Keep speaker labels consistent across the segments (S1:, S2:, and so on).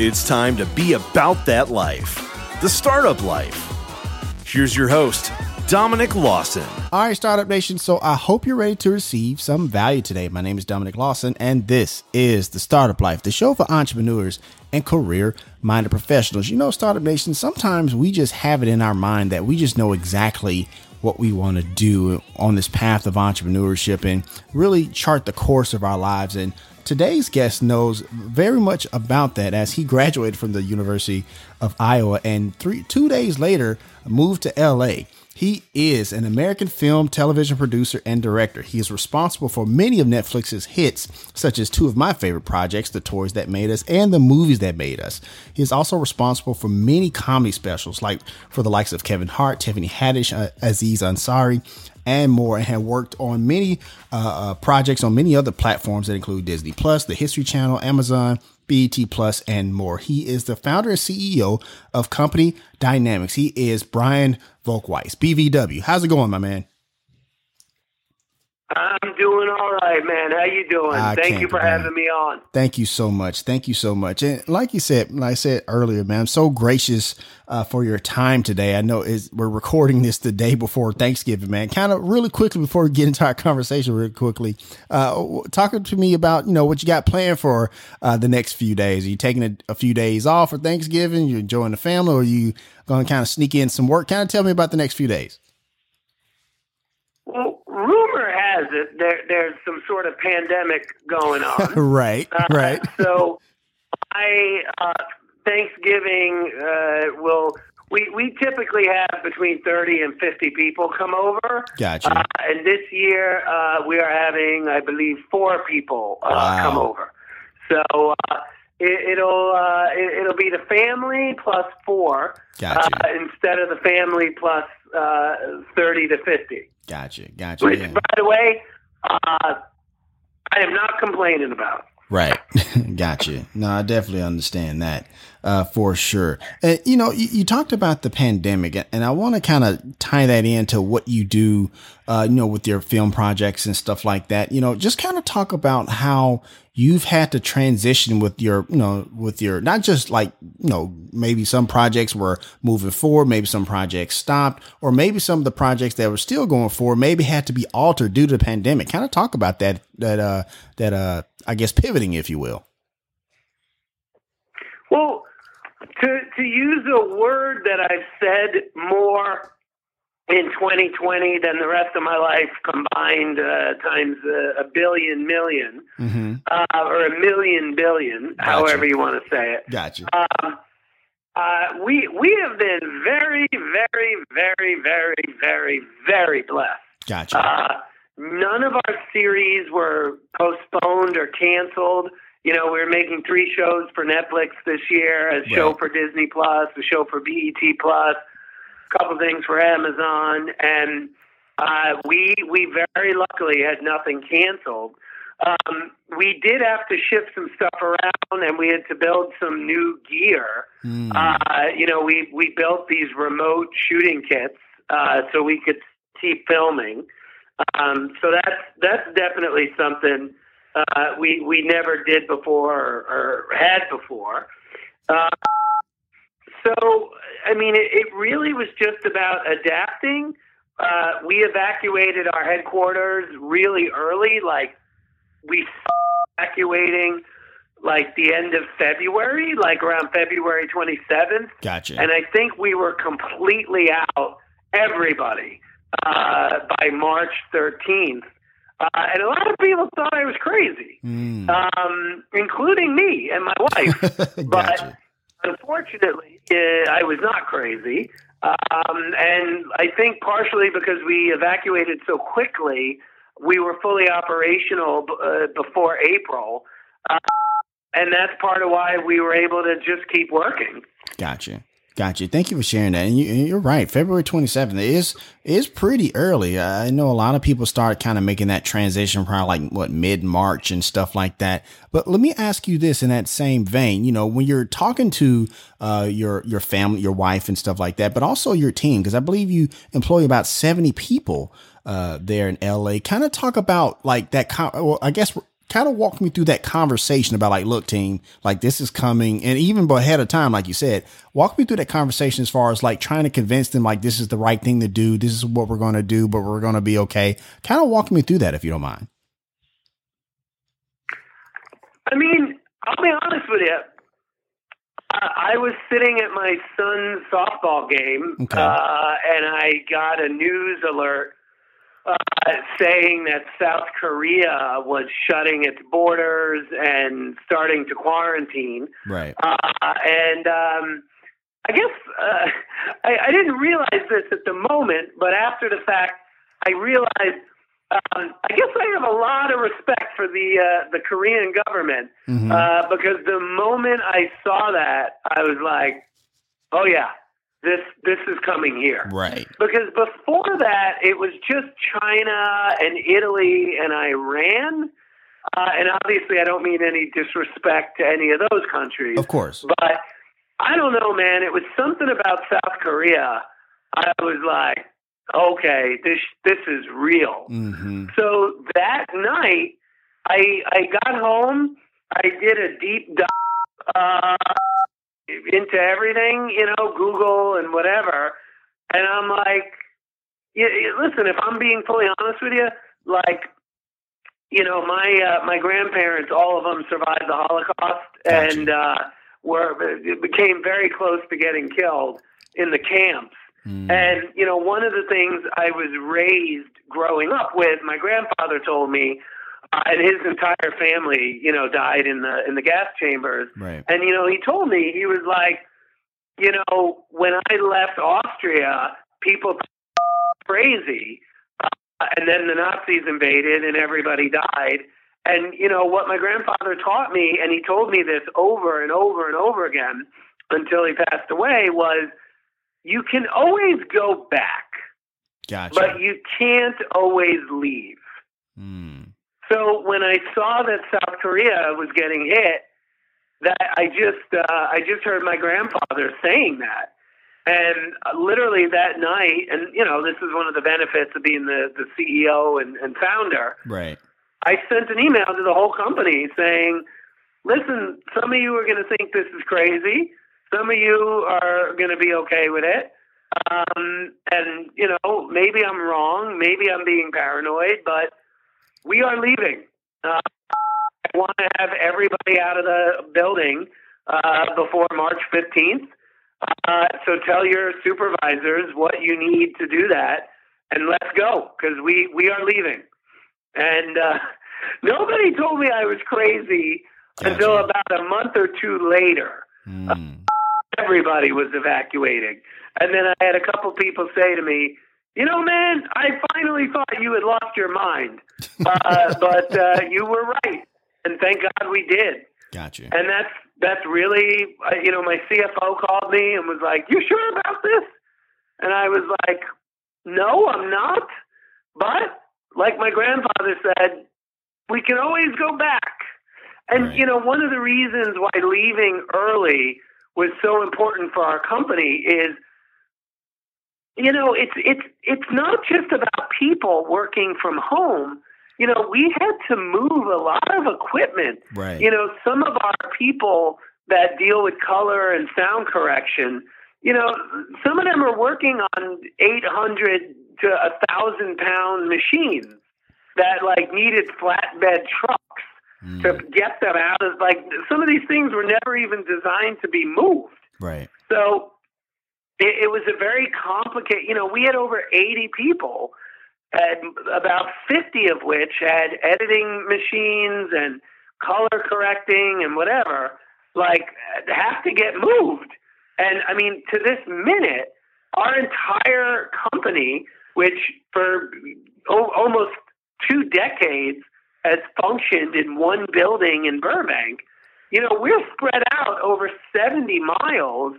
S1: It's time to be about that life, the startup life. Here's your host, Dominic Lawson.
S2: All right, Startup Nation. So I hope you're ready to receive some value today. My name is Dominic Lawson, and this is the Startup Life, the show for entrepreneurs and career minded professionals. You know, Startup Nation, sometimes we just have it in our mind that we just know exactly what we want to do on this path of entrepreneurship and really chart the course of our lives. And Today's guest knows very much about that as he graduated from the University of Iowa and three two days later moved to LA. He is an American film, television producer, and director. He is responsible for many of Netflix's hits, such as two of my favorite projects, The Toys That Made Us and The Movies That Made Us. He is also responsible for many comedy specials, like for the likes of Kevin Hart, Tiffany Haddish, uh, Aziz Ansari, and more, and have worked on many uh, uh, projects on many other platforms that include Disney Plus, the History Channel, Amazon, BET Plus, and more. He is the founder and CEO of Comedy Dynamics. He is Brian Volk-Weiss, BVW. How's it going, my man?
S3: I'm doing all right, man. How you doing? I Thank you for having me on.
S2: Thank you so much. Thank you so much. And like you said, like I said earlier, man, I'm so gracious uh, for your time today. I know is we're recording this the day before Thanksgiving, man. Kind of really quickly before we get into our conversation, really quickly, uh, talking to me about you know what you got planned for uh, the next few days. Are you taking a, a few days off for Thanksgiving? You enjoying the family, or are you going to kind of sneak in some work? Kind of tell me about the next few days.
S3: Well, it there there's some sort of pandemic going on.
S2: right, uh, right.
S3: so, I uh, Thanksgiving uh, will. We, we typically have between 30 and 50 people come over.
S2: Gotcha.
S3: Uh, and this year, uh, we are having, I believe, four people uh, wow. come over. So uh, it, will uh, it, will be the family plus four
S2: gotcha.
S3: uh, instead of the family plus uh, 30 to 50.
S2: Gotcha. Gotcha.
S3: Which,
S2: yeah.
S3: by the way, uh, I am not complaining about.
S2: Right. gotcha. No, I definitely understand that uh, for sure. Uh, you know, you, you, talked about the pandemic, and I want to kind of tie that into what you do, uh, you know, with your film projects and stuff like that. You know, just kind of talk about how you've had to transition with your, you know, with your, not just like, you know, maybe some projects were moving forward, maybe some projects stopped, or maybe some of the projects that were still going forward maybe had to be altered due to the pandemic. Kind of talk about that, that, uh, that, uh, I guess pivoting, if you will.
S3: Well, to, to use a word that I've said more in 2020 than the rest of my life combined uh, times a, a billion million, mm-hmm. uh, or a million billion, gotcha. however you want to say it.
S2: Gotcha.
S3: Um, uh, we we have been very, very, very, very, very, very blessed.
S2: Gotcha.
S3: Uh, none of our series were postponed or canceled. You know, we were making three shows for Netflix this year, a right. show for Disney Plus, a show for BET Plus a couple things for Amazon, and uh, we we very luckily had nothing canceled. Um, we did have to shift some stuff around, and we had to build some new gear. Mm. Uh, you know, we we built these remote shooting kits uh, so we could keep filming. Um, so that's that's definitely something uh, we we never did before or, or had before. Uh, so, I mean, it, it really was just about adapting. Uh, we evacuated our headquarters really early, like we evacuating like the end of February, like around February 27th.
S2: Gotcha.
S3: And I think we were completely out, everybody, uh, by March 13th. Uh, and a lot of people thought I was crazy, mm. um, including me and my wife.
S2: gotcha. But
S3: Unfortunately, uh, I was not crazy. Um, and I think partially because we evacuated so quickly, we were fully operational uh, before April. Uh, and that's part of why we were able to just keep working.
S2: Gotcha. Gotcha. Thank you for sharing that. And you, are right. February 27th is is pretty early. I know a lot of people start kind of making that transition probably like what mid March and stuff like that. But let me ask you this in that same vein. You know, when you're talking to uh, your your family, your wife, and stuff like that, but also your team, because I believe you employ about 70 people uh, there in LA. Kind of talk about like that. Well, I guess kind of walk me through that conversation about like, look, team, like this is coming, and even ahead of time, like you said, walk me through that conversation as far as like trying to convince them like this is the right thing to do, this is what we're going to do, but we're going to be okay. Kind of walk me through that if you don't mind.
S3: I mean, I'll be honest with you. I was sitting at my son's softball game, okay. uh, and I got a news alert uh, saying that South Korea was shutting its borders and starting to quarantine.
S2: Right.
S3: Uh, and um, I guess uh, I, I didn't realize this at the moment, but after the fact, I realized um, I guess I have a lot of respect for the uh, the Korean government mm-hmm. uh, because the moment I saw that, I was like, "Oh yeah, this this is coming here."
S2: Right.
S3: Because before that, it was just China and Italy and Iran, uh, and obviously, I don't mean any disrespect to any of those countries,
S2: of course,
S3: but I don't know, man. It was something about South Korea. I was like, okay, this this is real.
S2: Mm-hmm.
S3: So that night, I I got home. I did a deep dive uh, into everything, you know, Google and whatever, and I'm like, yeah, listen, if I'm being fully honest with you, like. You know, my uh, my grandparents, all of them survived the Holocaust, gotcha. and uh, were became very close to getting killed in the camps. Mm. And, you know, one of the things I was raised growing up with, my grandfather told me, uh, and his entire family, you know, died in the in the gas chambers.
S2: Right.
S3: And you know, he told me he was like, you know, when I left Austria, people crazy, uh, and then the Nazis invaded and everybody died. And you know what my grandfather taught me, and he told me this over and over and over again until he passed away was you can always go back,
S2: gotcha.
S3: but you can't always leave.
S2: Mm.
S3: So when I saw that South Korea was getting hit, that I just uh, I just heard my grandfather saying that, and uh, literally that night, and you know this is one of the benefits of being the the CEO and, and founder.
S2: Right.
S3: I sent an email to the whole company saying, "Listen, some of you are going to think this is crazy. Some of you are going to be okay with it. Um, and, you know, maybe I'm wrong. Maybe I'm being paranoid, but we are leaving. Uh, I want to have everybody out of the building uh, before March 15th. Uh, so tell your supervisors what you need to do that, and let's go because we we are leaving. And uh, nobody told me I was crazy gotcha. until about a month or two later.
S2: Mm
S3: everybody was evacuating. And then I had a couple people say to me, you know, man, I finally thought you had lost your mind, uh, but uh, you were right, and thank God we did.
S2: Gotcha.
S3: And that's that's really, uh, you know, my CFO called me and was like, "You sure about this?" And I was like, "No, I'm not." But like my grandfather said, we can always go back. And right. you know, one of the reasons why leaving early was so important for our company is you know it's it's it's not just about people working from home you know we had to move a lot of equipment
S2: right
S3: you know some of our people that deal with color and sound correction you know some of them are working on 800 to a thousand pound machines that like needed flatbed trucks mm. to get them out of like some of these things were never even designed to be moved.
S2: Right.
S3: So it, it was a very complicated. You know, we had over eighty people, and about fifty of which had editing machines and color correcting and whatever. Like have to get moved. And I mean, to this minute, our entire company, which for o- almost two decades has functioned in one building in Burbank. You know, we're spread out over 70 miles,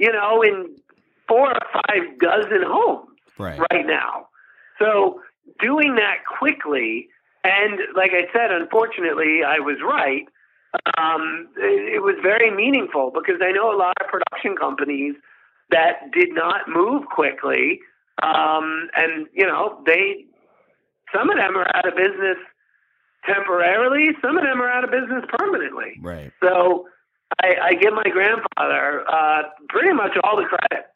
S3: you know, in four or five dozen homes
S2: right,
S3: right now. So doing that quickly, and like I said, unfortunately, I was right. Um, it, it was very meaningful because I know a lot of production companies that did not move quickly, um, and you know they some of them are out of business temporarily. Some of them are out of business permanently.
S2: Right.
S3: So I, I give my grandfather uh, pretty much all the credit.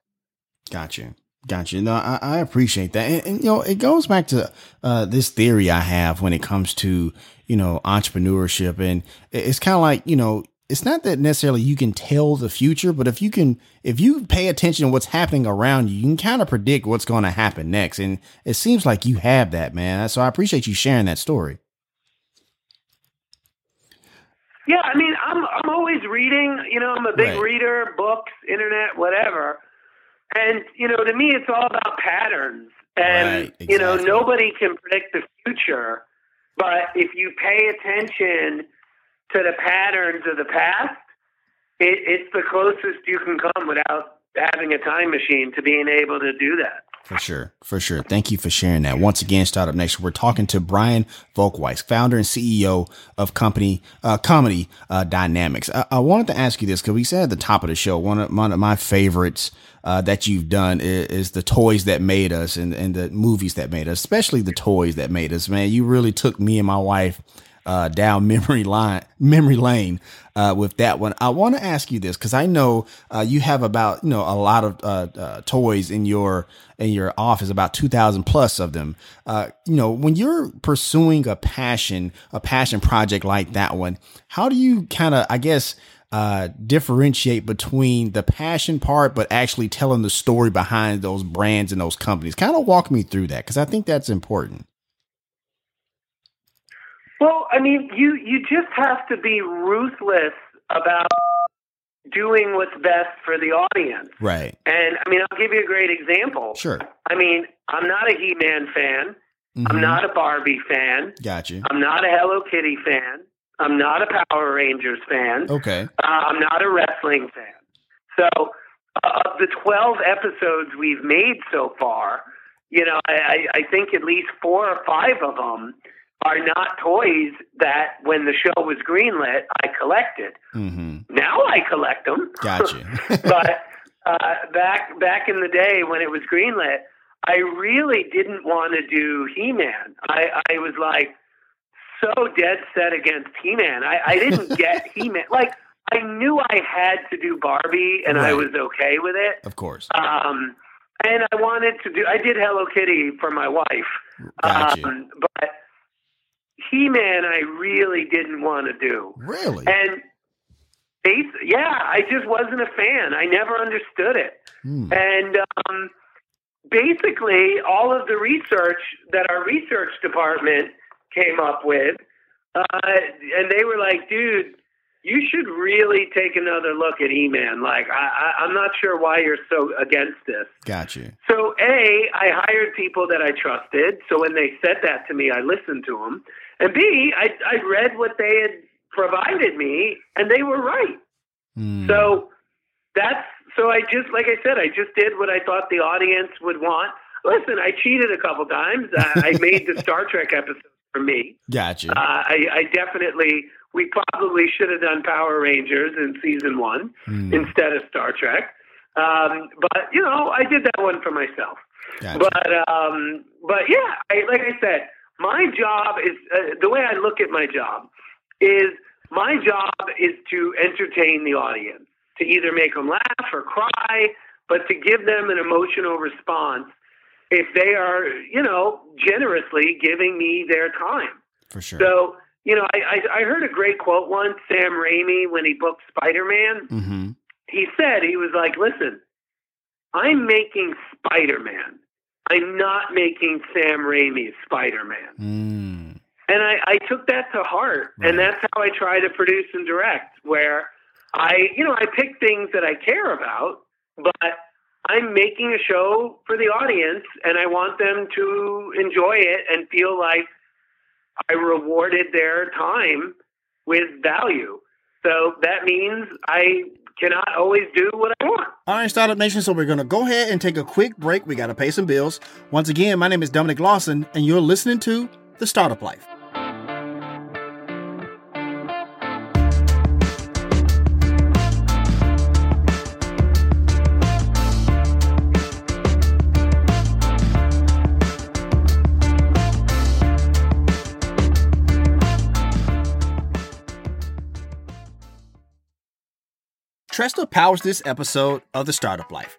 S2: Gotcha. Gotcha. No, I, I appreciate that. And, and, you know, it goes back to uh, this theory I have when it comes to, you know, entrepreneurship. And it's kind of like, you know, it's not that necessarily you can tell the future, but if you can, if you pay attention to what's happening around you, you can kind of predict what's going to happen next. And it seems like you have that, man. So I appreciate you sharing that story.
S3: Yeah, I mean, I'm I'm always reading. You know, I'm a big
S2: Right.
S3: reader, books, internet, whatever. And you know, to me, it's all about patterns. And
S2: Right,
S3: you know, nobody can predict the future, but if you pay attention to the patterns of the past, it, it's the closest you can come without having a time machine to being able to do that.
S2: For sure. For sure. Thank you for sharing that. Once again, Startup Nation, we're talking to Brian Volk-Weiss, founder and CEO of company, uh, Comedy uh, Dynamics. I, I wanted to ask you this because we said at the top of the show, one of, one of my favorites uh, that you've done is, is the toys that made us and, and the movies that made us, especially the toys that made us. Man, you really took me and my wife uh, down memory line, memory lane uh, with that one. I want to ask you this because I know uh, you have about you know a lot of uh, uh, toys in your in your office, about two thousand plus of them. Uh, you know, when you're pursuing a passion, a passion project like that one, how do you kind of, I guess, uh, differentiate between the passion part, but actually telling the story behind those brands and those companies? Kind of walk me through that because I think that's important.
S3: Well, I mean, you you just have to be ruthless about doing what's best for the audience.
S2: Right.
S3: And I mean, I'll give you a great example.
S2: Sure.
S3: I mean, I'm not a He-Man fan. I'm
S2: Mhm.
S3: not a Barbie fan.
S2: Got you.
S3: I'm not a Hello Kitty fan. I'm not a Power Rangers fan.
S2: Okay.
S3: Uh, I'm not a wrestling fan. So, uh, of the 12 episodes we've made so far, you know, I, I, I think at least four or five of them are not toys that, when the show was greenlit, I collected.
S2: Mm-hmm.
S3: Now I collect them.
S2: Gotcha.
S3: but uh, back back in the day when it was greenlit, I really didn't want to do He-Man. I, I was like so dead set against He-Man. I, I didn't get He-Man. Like I knew I had to do Barbie, and I was okay with it.
S2: of course.
S3: Um, and I wanted to do. I did Hello Kitty for my wife,
S2: Gotcha.
S3: um, but He-Man I really didn't want to do.
S2: really?
S3: And yeah, I just wasn't a fan. I never understood it.
S2: Hmm.
S3: And um, basically, all of the research that our research department came up with, uh, and they were like, dude, you should really take another look at He-Man. Like, I, I, I'm not sure why you're so against this.
S2: Gotcha.
S3: So, A, I hired people that I trusted. So when they said that to me, I listened to them. And B, I, I read what they had provided me, and they were right.
S2: Hmm.
S3: So that's so I just like I said, I just did what I thought the audience would want. Listen, I cheated a couple times. I, I made the Star Trek episode for me.
S2: Gotcha.
S3: Uh, I, I definitely. We probably should have done Power Rangers in season one
S2: Hmm.
S3: instead of Star Trek. Um, but you know, I did that one for myself.
S2: Gotcha.
S3: But um, but yeah, I, like I said, my job is uh, the way I look at my job is my job is to entertain the audience, to either make them laugh or cry, but to give them an emotional response if they are, you know, generously giving me their time.
S2: For sure.
S3: So, you know, I, I, I heard a great quote once, Sam Raimi, when he booked Spider Man
S2: mm-hmm.
S3: he said he was like, "Listen, I'm making Spider-Man. I'm not making Sam Raimi's Spider-Man."
S2: Mm.
S3: And I, I took that to heart,
S2: Right.
S3: and that's how I try to produce and direct. Where I, you know, I pick things that I care about, but I'm making a show for the audience, and I want them to enjoy it and feel like I rewarded their time with value. So that means I cannot always do what I want.
S2: All right, Startup Nation. So we're going to go ahead and take a quick break. We got to pay some bills. Once again, my name is Dominic Lawson, and you're listening to The Startup Life. Tresta powers this episode of The Startup Life.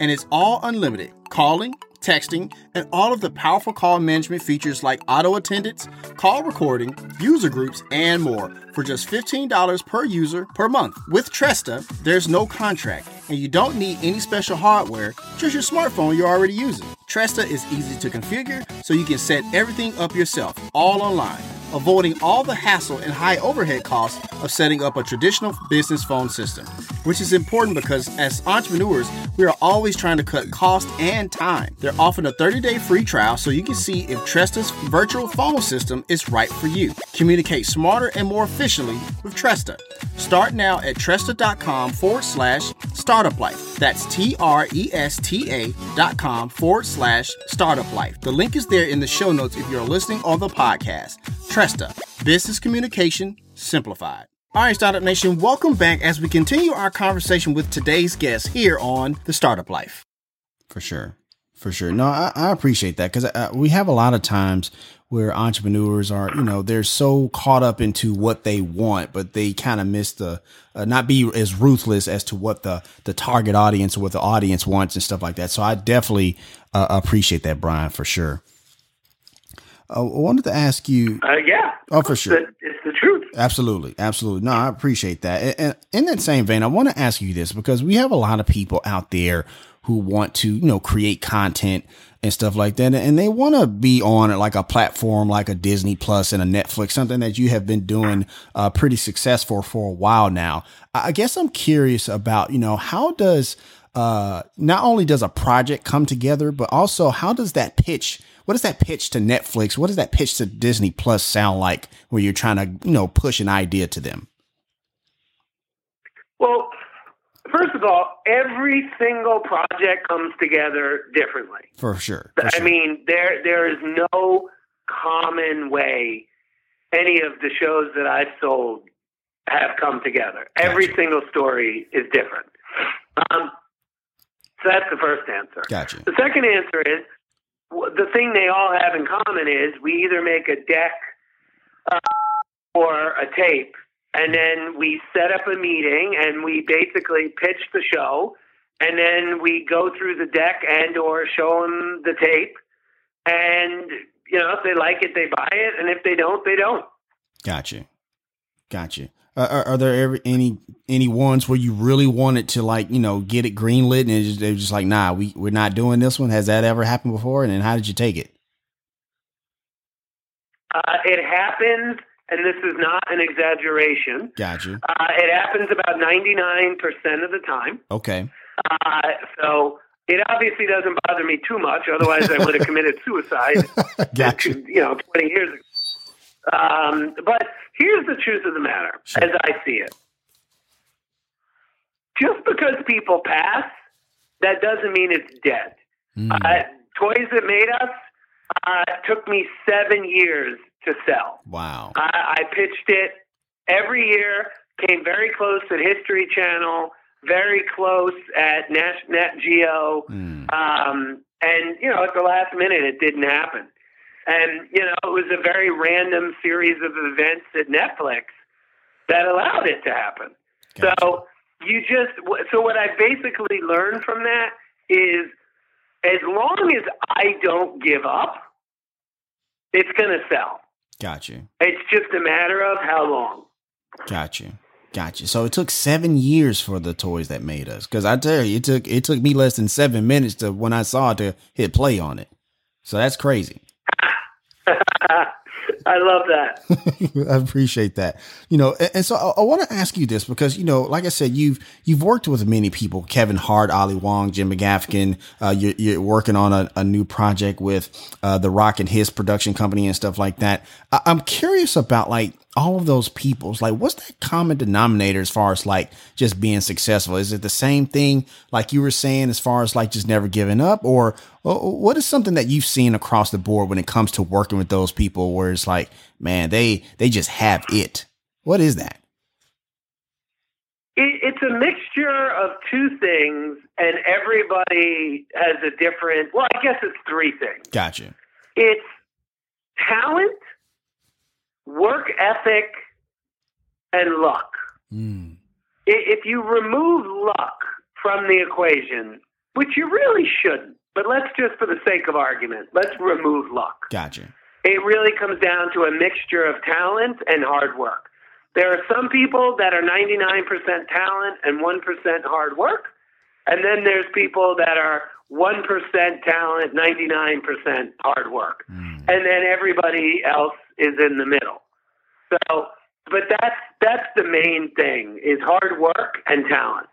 S2: and it's all unlimited calling, texting, and all of the powerful call management features like auto attendance, call recording, user groups, and more for just $15 per user per month. With Tresta, there's no contract, and you don't need any special hardware, just your smartphone you're already using. Tresta is easy to configure, so you can set everything up yourself, all online avoiding all the hassle and high overhead costs of setting up a traditional business phone system, which is important because as entrepreneurs, we are always trying to cut cost and time. They're offering a 30 day free trial so you can see if Tresta's virtual phone system is right for you. Communicate smarter and more efficiently with Tresta. Start now at Tresta.com forward slash startup life. That's T R E S T A dot com forward slash startup life. The link is there in the show notes if you're listening on the podcast. Tresta, business communication simplified. All right, Startup Nation, welcome back as we continue our conversation with today's guest here on The Startup Life. For sure. For sure. No, I, I appreciate that because uh, we have a lot of times where entrepreneurs are, you know, they're so caught up into what they want, but they kind of miss the, uh, not be as ruthless as to what the, the target audience or what the audience wants and stuff like that. So I definitely uh, appreciate that, Brian, for sure. Uh, I wanted to ask you.
S3: Uh, yeah.
S2: Oh, for sure.
S3: It's the, it's the truth.
S2: Absolutely. Absolutely. No, I appreciate that. And in that same vein, I want to ask you this because we have a lot of people out there who want to, you know, create content and stuff like that. And they want to be on like a platform like a Disney Plus and a Netflix, something that you have been doing uh, pretty successful for a while now. I guess I'm curious about, you know, how does, uh, not only does a project come together, but also how does that pitch what does that pitch to Netflix? What does that pitch to Disney Plus sound like where you're trying to, you know, push an idea to them?
S3: Well, first of all, every single project comes together differently.
S2: For sure.
S3: For I
S2: sure.
S3: mean, there there is no common way any of the shows that I've sold have come together. Gotcha. Every single story is different. Um, so that's the first answer.
S2: Gotcha.
S3: The second answer is the thing they all have in common is we either make a deck uh, or a tape, and then we set up a meeting and we basically pitch the show, and then we go through the deck and or show them the tape, and you know if they like it, they buy it, and if they don't, they don't.
S2: Gotcha, gotcha. Uh, are, are, there ever any any ones where you really wanted to like you know get it greenlit and just, they're just like nah we we're not doing this one? Has that ever happened before? And then how did you take it?
S3: Uh, it happens and this is not an exaggeration
S2: gotcha
S3: uh, it happens about 99% of the time
S2: okay
S3: uh, so it obviously doesn't bother me too much otherwise i would have committed suicide
S2: gotcha.
S3: you know 20 years ago um, but here's the truth of the matter, sure. as I see it. Just because people pass, that doesn't mean it's dead. Mm. Uh, Toys That Made Us uh, took me seven years to sell.
S2: Wow.
S3: I, I pitched it every year, came very close at History Channel, very close at Nat, Nat Geo. Mm. Um, and, you know, at the last minute, it didn't happen. And, you know, it was a very random series of events at Netflix that allowed it to happen. Gotcha. So you just, so what I basically learned from that is as long as I don't give up, it's going to sell.
S2: Gotcha.
S3: It's just a matter of how long.
S2: Got you. Got you. So it took seven years for the toys that made us. Because I tell you, it took it took me less than seven minutes to when I saw it to hit play on it. So that's crazy.
S3: I love that.
S2: I appreciate that. You know, and, and so I, I want to ask you this because you know, like I said, you've you've worked with many people: Kevin Hart, Ali Wong, Jim McGaffigan. Uh, you're, you're, working on a, a, new project with uh, The Rock and his production company and stuff like that. I, I'm curious about like all of those peoples, like what's that common denominator as far as like just being successful? Is it the same thing like you were saying as far as like just never giving up or, or what is something that you've seen across the board when it comes to working with those people where it's like, man, they they just have it. What is that?
S3: It, it's a mixture of two things, and everybody has a different. Well, I guess it's three things.
S2: Gotcha.
S3: It's talent, work ethic, and luck.
S2: Mm.
S3: If you remove luck from the equation, which you really shouldn't, but let's just for the sake of argument, let's remove luck.
S2: Gotcha.
S3: It really comes down to a mixture of talent and hard work. There are some people that are 99% talent and 1% hard work. And then there's people that are 1% talent, 99% hard work.
S2: Mm.
S3: And then everybody else is in the middle. So, but that's that's the main thing is hard work and talent.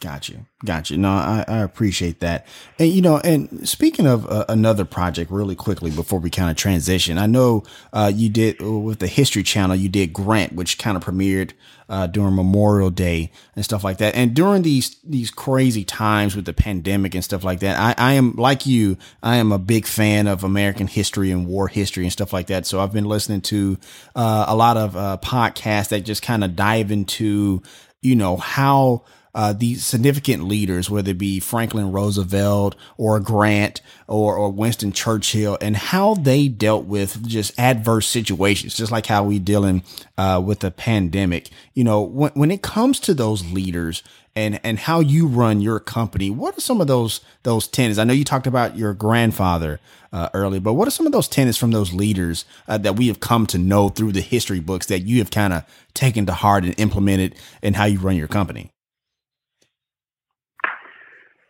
S2: Got you. Got you. No, I, I appreciate that. And, you know, and speaking of uh, another project really quickly before we kind of transition, I know uh, you did uh, with the History Channel, you did Grant, which kind of premiered uh, during Memorial Day and stuff like that. And during these, these crazy times with the pandemic and stuff like that, I, I am like you, I am a big fan of American history and war history and stuff like that. So I've been listening to uh, a lot of uh, podcasts that just kind of dive into, you know, how uh, these significant leaders, whether it be Franklin Roosevelt or Grant or, or Winston Churchill, and how they dealt with just adverse situations, just like how we dealing uh, with the pandemic. You know, when, when it comes to those leaders and and how you run your company, what are some of those those tenets? I know you talked about your grandfather uh, earlier, but what are some of those tenets from those leaders uh, that we have come to know through the history books that you have kind of taken to heart and implemented in how you run your company?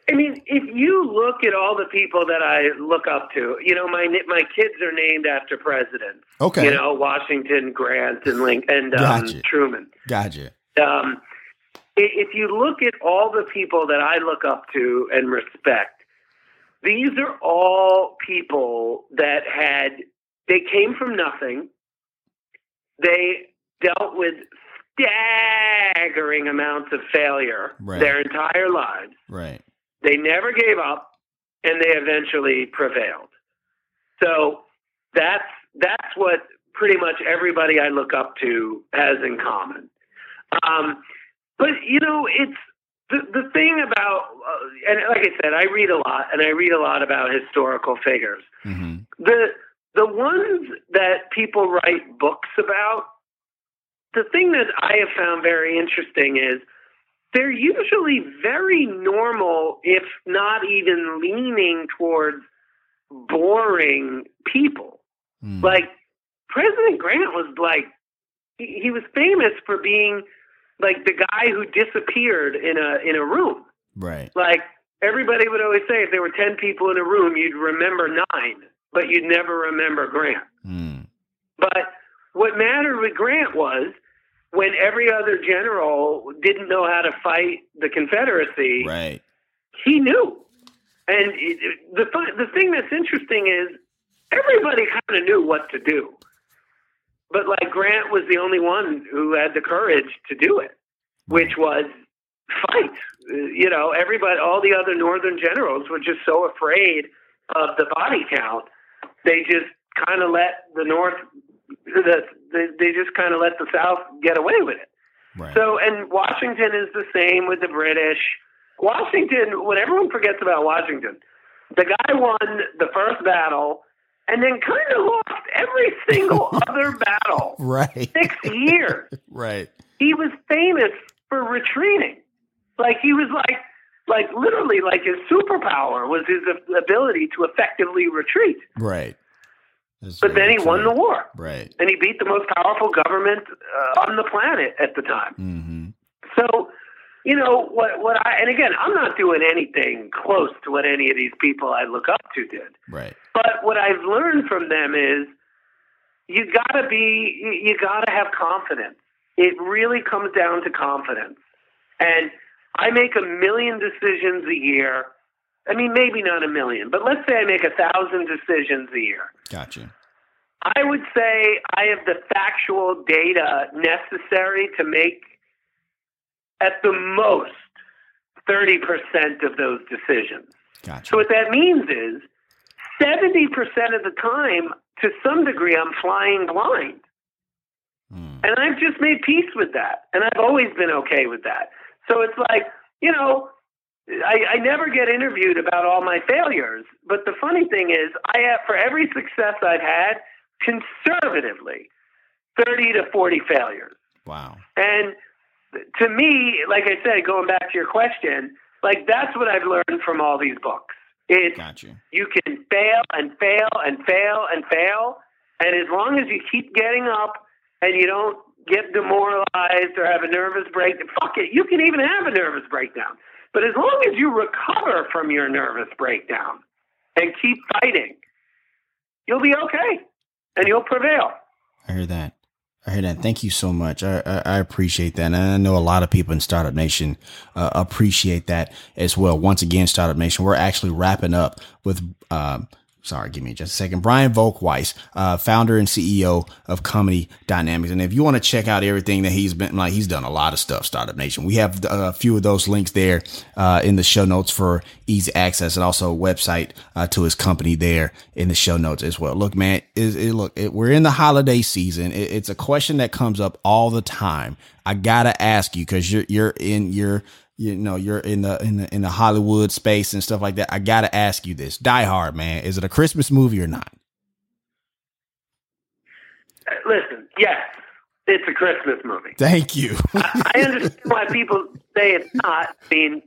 S3: I mean, if you look at all the people that I look up to, you know, my my kids are named after presidents.
S2: Okay.
S3: You know, Washington, Grant, and Lincoln, and um,
S2: Gotcha.
S3: Truman.
S2: Gotcha.
S3: Um, if you look at all the people that I look up to and respect, these are all people that had they came from nothing. They dealt with staggering amounts of failure
S2: Right.
S3: their entire lives.
S2: Right.
S3: They never gave up, and they eventually prevailed. So that's that's what pretty much everybody I look up to has in common. Um, but you know, it's the the thing about, uh, and like I said, I read a lot, and I read a lot about historical figures.
S2: hmm
S3: The the ones that people write books about, the thing that I have found very interesting is they're usually very normal, if not even leaning towards boring people.
S2: Mm.
S3: Like President Grant was like he, he was famous for being like the guy who disappeared in a in a room.
S2: right.
S3: Like everybody would always say, if there were ten people in a room, you'd remember nine, but you'd never remember Grant.
S2: Mm.
S3: But what mattered with Grant was when every other general didn't know how to fight the Confederacy,
S2: Right.
S3: he knew. And the the thing that's interesting is everybody kind of knew what to do, but like Grant was the only one who had the courage to do it, which was fight. You know, everybody, all the other Northern generals were just so afraid of the body count, they just kind of let the North, the, they, they just kind of let the South get away with it.
S2: Right.
S3: So, and Washington is the same with the British. Washington, what everyone forgets about Washington, the guy won the first battle and then kind of lost every single other battle.
S2: right.
S3: Six years.
S2: Right.
S3: He was famous for retreating. Like he was like, like literally, like his superpower was his ability to effectively retreat.
S2: Right. That's
S3: But then he won the war,
S2: Right.
S3: and he beat the most powerful government uh, on the planet at the time.
S2: Mm-hmm.
S3: So, you know what? What I and again, I'm not doing anything close to what any of these people I look up to did.
S2: Right.
S3: But what I've learned from them is you got to be, you- you got to have confidence. It really comes down to confidence. And I make a million decisions a year. I mean, maybe not a million, but let's say I make a thousand decisions a year.
S2: Gotcha.
S3: I would say I have the factual data necessary to make at the most 30% of those decisions.
S2: Gotcha.
S3: So what that means is 70% of the time, to some degree, I'm flying blind.
S2: Mm.
S3: And I've just made peace with that. And I've always been okay with that. So it's like, you know, I, I never get interviewed about all my failures. But the funny thing is, I have, for every success I've had, conservatively, 30 to 40 failures.
S2: Wow.
S3: And to me, like I said, going back to your question, like that's what I've learned from all these books. It's
S2: Got you.
S3: you can fail and fail and fail and fail, and as long as you keep getting up and you don't get demoralized or have a nervous breakdown, fuck it, you can even have a nervous breakdown. But as long as you recover from your nervous breakdown and keep fighting, you'll be okay and you'll prevail.
S2: I hear that. I hear that. Thank you so much. I, I, I appreciate that. And I know a lot of people in Startup Nation uh, appreciate that as well. Once again, Startup Nation, we're actually wrapping up with, um, sorry, give me just a second. Brian Volk-Weiss, uh, founder and CEO of Comedy Dynamics. And if you want to check out everything that he's been like, he's done a lot of stuff, Startup Nation. We have uh, a few of those links there, uh, in the show notes for easy access and also a website, uh, to his company there in the show notes as well. Look, man, is it, look, it, we're in the holiday season. It, it's a question that comes up all the time. I gotta ask you because you're, you're in your, you know you're in the in the in the Hollywood space and stuff like that. I gotta ask you this: Die Hard, man, is it a Christmas movie or not?
S3: Listen, yes, it's a Christmas movie.
S2: Thank you.
S3: I I understand why people say it's not. I mean,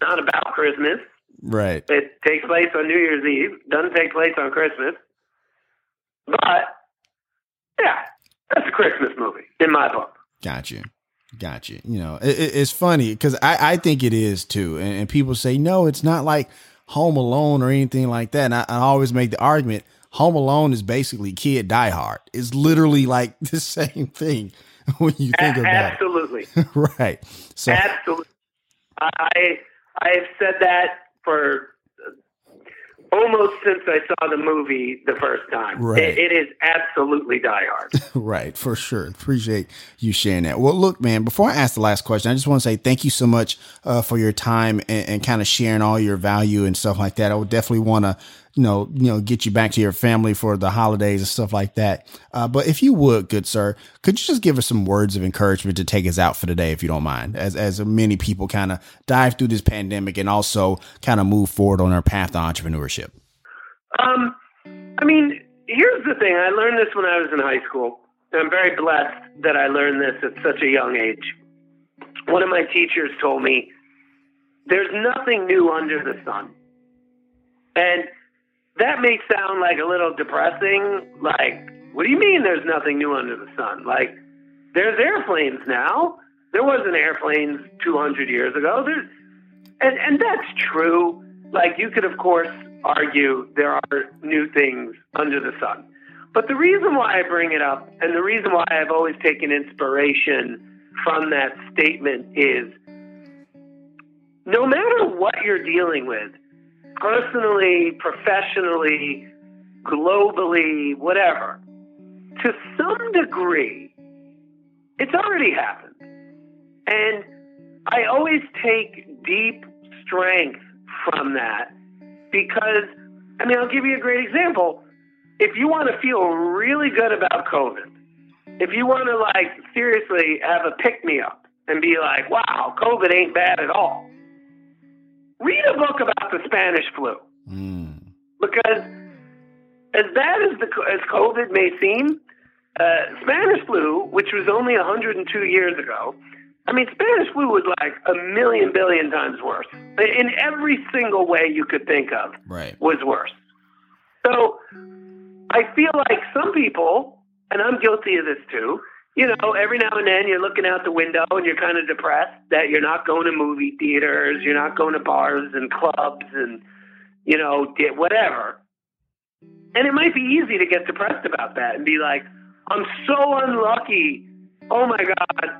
S3: not about Christmas.
S2: right.
S3: It takes place on New Year's Eve. Doesn't take place on Christmas. But yeah, that's a Christmas movie in my book.
S2: Got you. Got you. You know, it, it- it's funny because I, I think it is too. And, and people say, no, it's not like Home Alone or anything like that. And I, I always make the argument Home Alone is basically Kid Die Hard. It's literally like the same thing when you think about
S3: absolutely,
S2: it. Absolutely. right. So,
S3: absolutely. I I have said that for almost since I saw the movie the first time.
S2: Right.
S3: It, it is absolutely Die Hard.
S2: Right, for sure. Appreciate you sharing that. Well, look, man, before I ask the last question, I just want to say thank you so much uh, for your time and, and kind of sharing all your value and stuff like that. I would definitely want to, you know, you know, get you back to your family for the holidays and stuff like that. Uh, but if you would, good sir, could you just give us some words of encouragement to take us out for the day, if you don't mind, as as many people kind of dive through this pandemic and also kind of move forward on their path to entrepreneurship.
S3: Um, I mean, here's the thing. I learned this when I was in high school. And I'm very blessed that I learned this at such a young age. One of my teachers told me, there's nothing new under the sun. And that may sound like a little depressing. Like, what do you mean there's nothing new under the sun? Like, there's airplanes now. There wasn't airplanes 200 years ago. There's, and, and that's true. Like, you could, of course, argue there are new things under the sun. But the reason why I bring it up and the reason why I've always taken inspiration from that statement is no matter what you're dealing with, personally, professionally, globally, whatever, to some degree, it's already happened. And I always take deep strength from that because, I mean, I'll give you a great example. If you want to feel really good about COVID, if you want to, like, seriously have a pick me up and be like, wow, COVID ain't bad at all, read a book about the Spanish flu.
S2: Mm.
S3: Because as bad as, the, as COVID may seem, uh, Spanish flu, which was only 102 years ago, I mean, Spanish flu was like a million billion times worse. In every single way you could think of,
S2: Right.
S3: was worse. So I feel like some people, and I'm guilty of this too, you know, every now and then you're looking out the window and you're kind of depressed that you're not going to movie theaters, you're not going to bars and clubs and, you know, whatever. And it might be easy to get depressed about that and be like, I'm so unlucky. Oh my God.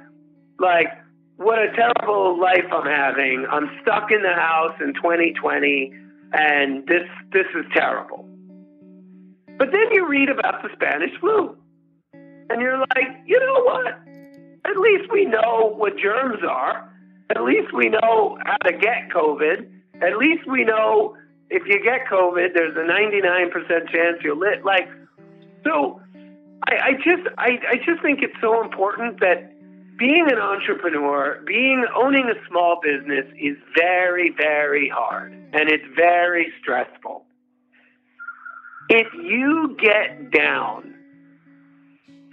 S3: Like, what a terrible life I'm having. I'm stuck in the house in 2020 and this this is terrible. But then you read about the Spanish flu, and you're like, you know what? At least we know what germs are. At least we know how to get COVID. At least we know if you get COVID, there's a 99% chance you'll live. Like, so I, I just, I, I just think it's so important that being an entrepreneur, being owning a small business is very, very hard and it's very stressful. If you get down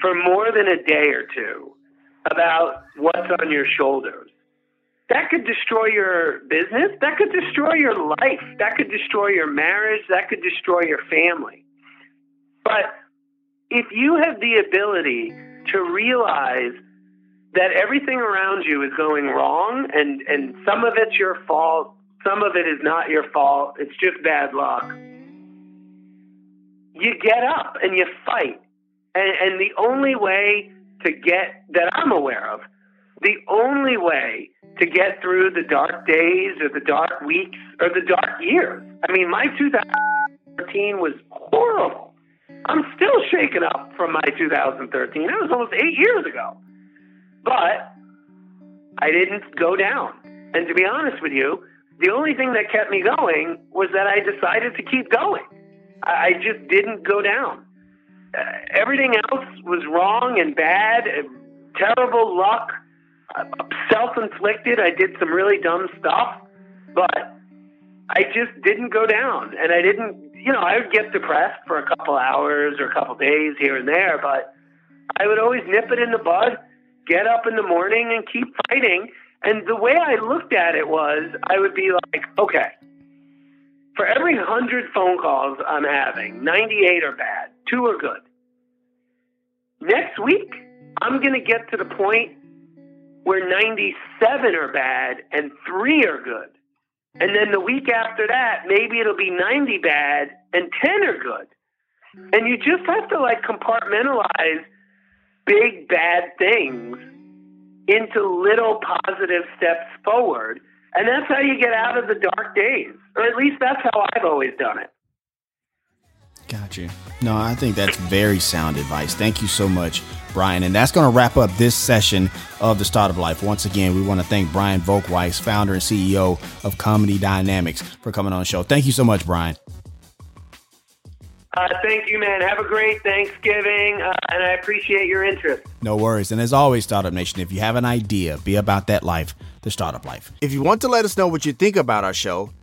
S3: for more than a day or two about what's on your shoulders, that could destroy your business. That could destroy your life. That could destroy your marriage. That could destroy your family. But if you have the ability to realize that everything around you is going wrong and, and some of it's your fault, some of it is not your fault, it's just bad luck, you get up and you fight. And, and the only way to get, that I'm aware of, the only way to get through the dark days or the dark weeks or the dark years. I mean, my 2013 was horrible. I'm still shaken up from my 2013. That was almost eight years ago. But I didn't go down. And to be honest with you, the only thing that kept me going was that I decided to keep going. I just didn't go down. Uh, everything else was wrong and bad, and terrible luck, uh, self inflicted. I did some really dumb stuff, but I just didn't go down. And I didn't, you know, I would get depressed for a couple hours or a couple days here and there, but I would always nip it in the bud get up in the morning and keep fighting. And the way I looked at it was, I would be like, okay, for every 100 phone calls I'm having, 98 are bad, two are good. Next week, I'm going to get to the point where 97 are bad and three are good. And then the week after that, maybe it'll be 90 bad and 10 are good. And you just have to like compartmentalize big bad things into little positive steps forward. And that's how you get out of the dark days. Or at least that's how I've always done it.
S2: Gotcha. No, I think that's very sound advice. Thank you so much, Brian. And that's going to wrap up this session of the Startup Life. Once again, we want to thank Brian Volk-Weiss, founder and CEO of Comedy Dynamics, for coming on the show. Thank you so much, Brian.
S3: Uh, thank you, man. Have a great Thanksgiving, uh, and I appreciate your interest.
S2: No worries. And as always, Startup Nation, if you have an idea, be about that life, the startup life. If you want to let us know what you think about our show,